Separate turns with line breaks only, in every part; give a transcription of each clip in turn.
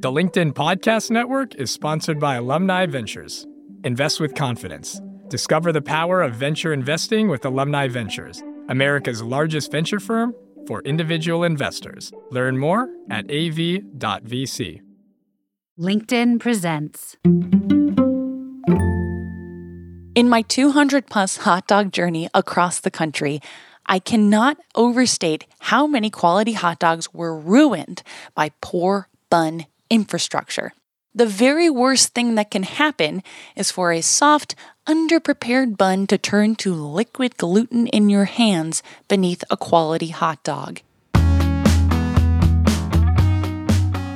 The LinkedIn Podcast Network is sponsored by Alumni Ventures. Invest with confidence. Discover the power of venture investing with Alumni Ventures, America's largest venture firm for individual investors. Learn more at av.vc.
LinkedIn presents.
In my 200 plus hot dog journey across the country, I cannot overstate how many quality hot dogs were ruined by poor bun infrastructure. The very worst thing that can happen is for a soft, underprepared bun to turn to liquid gluten in your hands beneath a quality hot dog.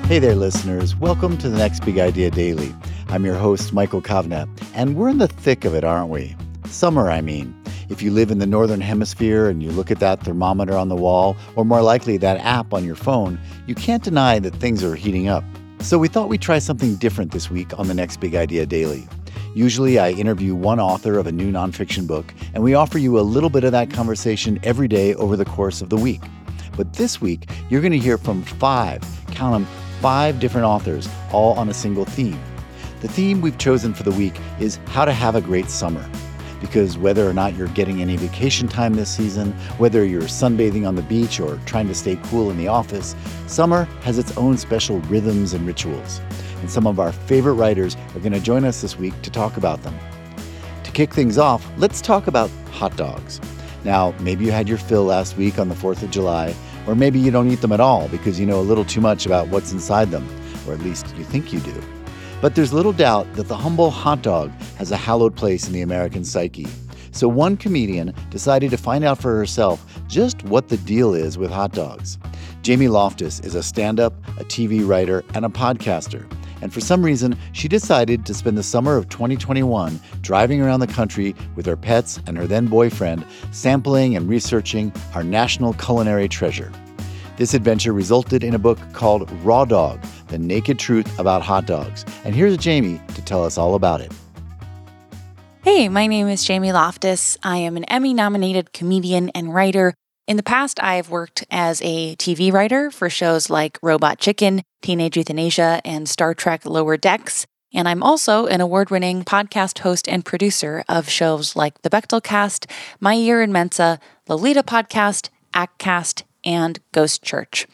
Hey there, listeners. Welcome to the Next Big Idea Daily. I'm your host, Michael Kovnat, and we're in the thick of it, aren't we? Summer, I mean. If you live in the Northern Hemisphere and you look at that thermometer on the wall, or more likely that app on your phone, you can't deny that things are heating up. So we thought we'd try something different this week on the Next Big Idea Daily. Usually, I interview one author of a new nonfiction book, and we offer you a little bit of that conversation every day over the course of the week. But this week, you're going to hear from five, count them, five different authors, all on a single theme. The theme we've chosen for the week is how to have a great summer. Because whether or not you're getting any vacation time this season, whether you're sunbathing on the beach or trying to stay cool in the office, summer has its own special rhythms and rituals. And some of our favorite writers are going to join us this week to talk about them. To kick things off, let's talk about hot dogs. Now, maybe you had your fill last week on the 4th of July, or maybe you don't eat them at all because you know a little too much about what's inside them, or at least you think you do. But there's little doubt that the humble hot dog has a hallowed place in the American psyche. So one comedian decided to find out for herself just what the deal is with hot dogs. Jamie Loftus is a stand up, a TV writer, and a podcaster. And for some reason, she decided to spend the summer of 2021 driving around the country with her pets and her then boyfriend, sampling and researching our national culinary treasure. This adventure resulted in a book called Raw Dog The Naked Truth About Hot Dogs. And here's Jamie to tell us all about it.
Hey, my name is Jamie Loftus. I am an Emmy nominated comedian and writer. In the past, I've worked as a TV writer for shows like Robot Chicken, Teenage Euthanasia, and Star Trek Lower Decks. And I'm also an award winning podcast host and producer of shows like The Bechdel Cast, My Year in Mensa, Lolita Podcast, Aack Cast, and Ghost Church.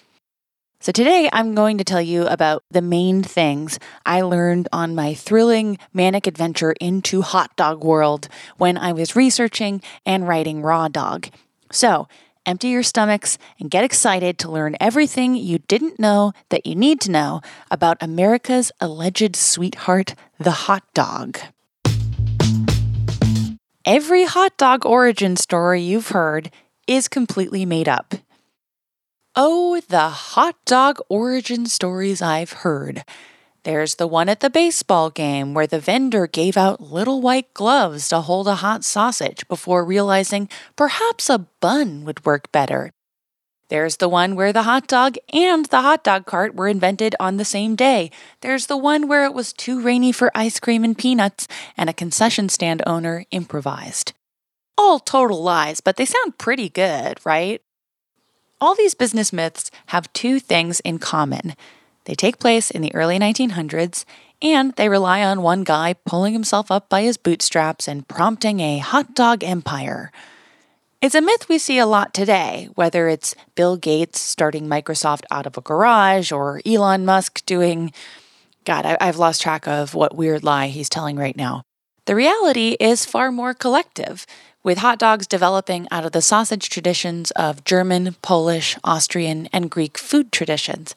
So, today I'm going to tell you about the main things I learned on my thrilling manic adventure into hot dog world when I was researching and writing Raw Dog. So, empty your stomachs and get excited to learn everything you didn't know that you need to know about America's alleged sweetheart, the hot dog. Every hot dog origin story you've heard is completely made up. Oh, the hot dog origin stories I've heard. There's the one at the baseball game where the vendor gave out little white gloves to hold a hot sausage before realizing perhaps a bun would work better. There's the one where the hot dog and the hot dog cart were invented on the same day. There's the one where it was too rainy for ice cream and peanuts and a concession stand owner improvised. All total lies, but they sound pretty good, right? All these business myths have two things in common. They take place in the early 1900s, and they rely on one guy pulling himself up by his bootstraps and prompting a hot dog empire. It's a myth we see a lot today, whether it's Bill Gates starting Microsoft out of a garage or Elon Musk doing. God, I, have lost track of what weird lie he's telling right now. The reality is far more collective with hot dogs developing out of the sausage traditions of German, Polish, Austrian, and Greek food traditions,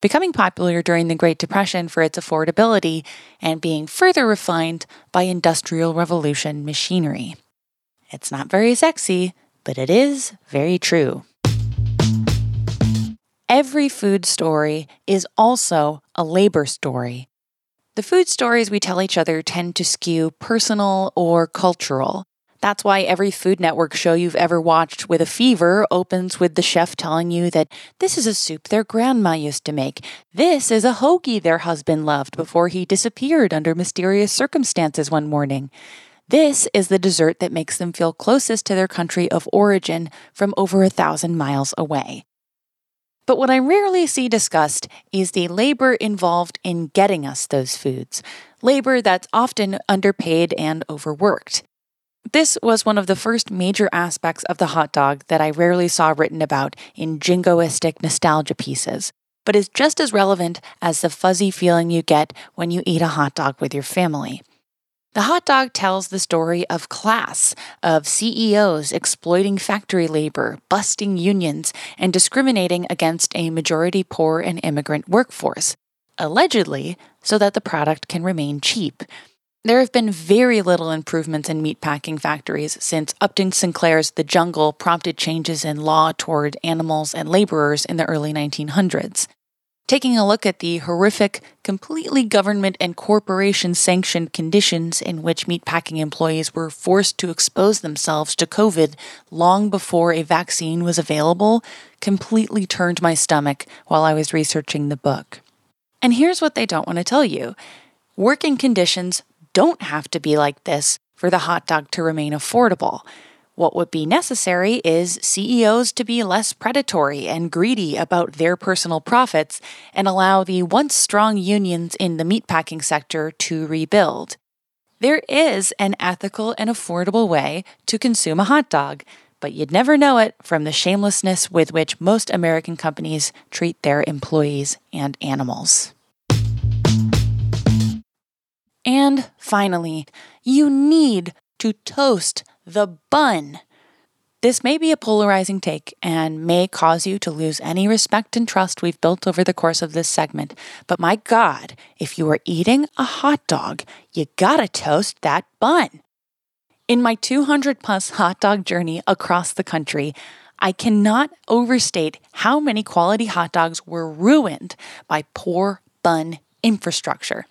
becoming popular during the Great Depression for its affordability and being further refined by Industrial Revolution machinery. It's not very sexy, but it is very true. Every food story is also a labor story. The food stories we tell each other tend to skew personal or cultural. That's why every Food Network show you've ever watched with a fever opens with the chef telling you that this is a soup their grandma used to make. This is a hoagie their husband loved before he disappeared under mysterious circumstances one morning. This is the dessert that makes them feel closest to their country of origin from over a thousand miles away. But what I rarely see discussed is the labor involved in getting us those foods, labor that's often underpaid and overworked. This was one of the first major aspects of the hot dog that I rarely saw written about in jingoistic nostalgia pieces, but is just as relevant as the fuzzy feeling you get when you eat a hot dog with your family. The hot dog tells the story of class, of CEOs exploiting factory labor, busting unions, and discriminating against a majority poor and immigrant workforce, allegedly so that the product can remain cheap. There have been very little improvements in meatpacking factories since Upton Sinclair's The Jungle prompted changes in law toward animals and laborers in the early 1900s taking a look at the horrific, completely government and corporation sanctioned conditions in which meatpacking employees were forced to expose themselves to COVID long before a vaccine was available, completely turned my stomach while I was researching the book. And here's what they don't want to tell you working conditions don't have to be like this for the hot dog to remain affordable. What would be necessary is CEOs to be less predatory and greedy about their personal profits and allow the once strong unions in the meatpacking sector to rebuild. There is an ethical and affordable way to consume a hot dog, but you'd never know it from the shamelessness with which most American companies treat their employees and animals. And finally, you need to toast the bun. This may be a polarizing take and may cause you to lose any respect and trust we've built over the course of this segment, but my God, if you are eating a hot dog, you gotta toast that bun. In my 200 plus hot dog journey across the country, I cannot overstate how many quality hot dogs were ruined by poor bun infrastructure.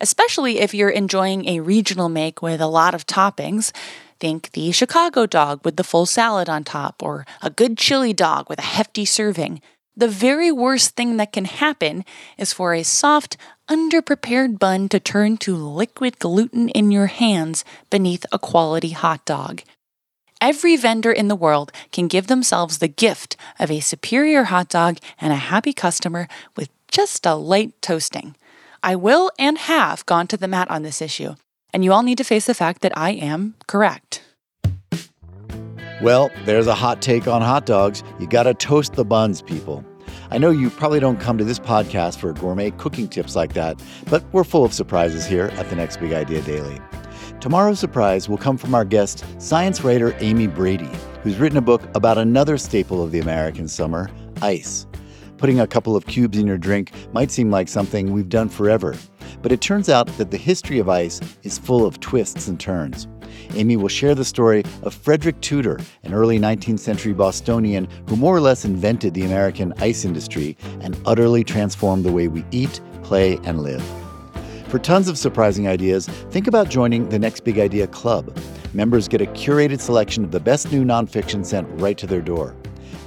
Especially if you're enjoying a regional make with a lot of toppings, Think the Chicago dog with the full salad on top, or a good chili dog with a hefty serving. The very worst thing that can happen is for a soft, underprepared bun to turn to liquid gluten in your hands beneath a quality hot dog. Every vendor in the world can give themselves the gift of a superior hot dog and a happy customer with just a light toasting. I will and have gone to the mat on this issue, and you all need to face the fact that I am correct.
Well, there's a hot take on hot dogs. You gotta toast the buns, people. I know you probably don't come to this podcast for gourmet cooking tips like that, but we're full of surprises here at the Next Big Idea Daily. Tomorrow's surprise will come from our guest, science writer Amy Brady, who's written a book about another staple of the American summer, ice. Putting a couple of cubes in your drink might seem like something we've done forever, but it turns out that the history of ice is full of twists and turns. Amy will share the story of Frederick Tudor, an early 19th century Bostonian who more or less invented the American ice industry and utterly transformed the way we eat, play, and live. For tons of surprising ideas, think about joining the Next Big Idea Club. Members get a curated selection of the best new nonfiction sent right to their door.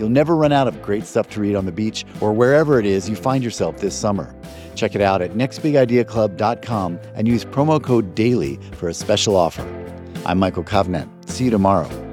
You'll never run out of great stuff to read on the beach or wherever it is you find yourself this summer. Check it out at nextbigideaclub.com and use promo code DAILY for a special offer. I'm Michael Kovnat. See you tomorrow.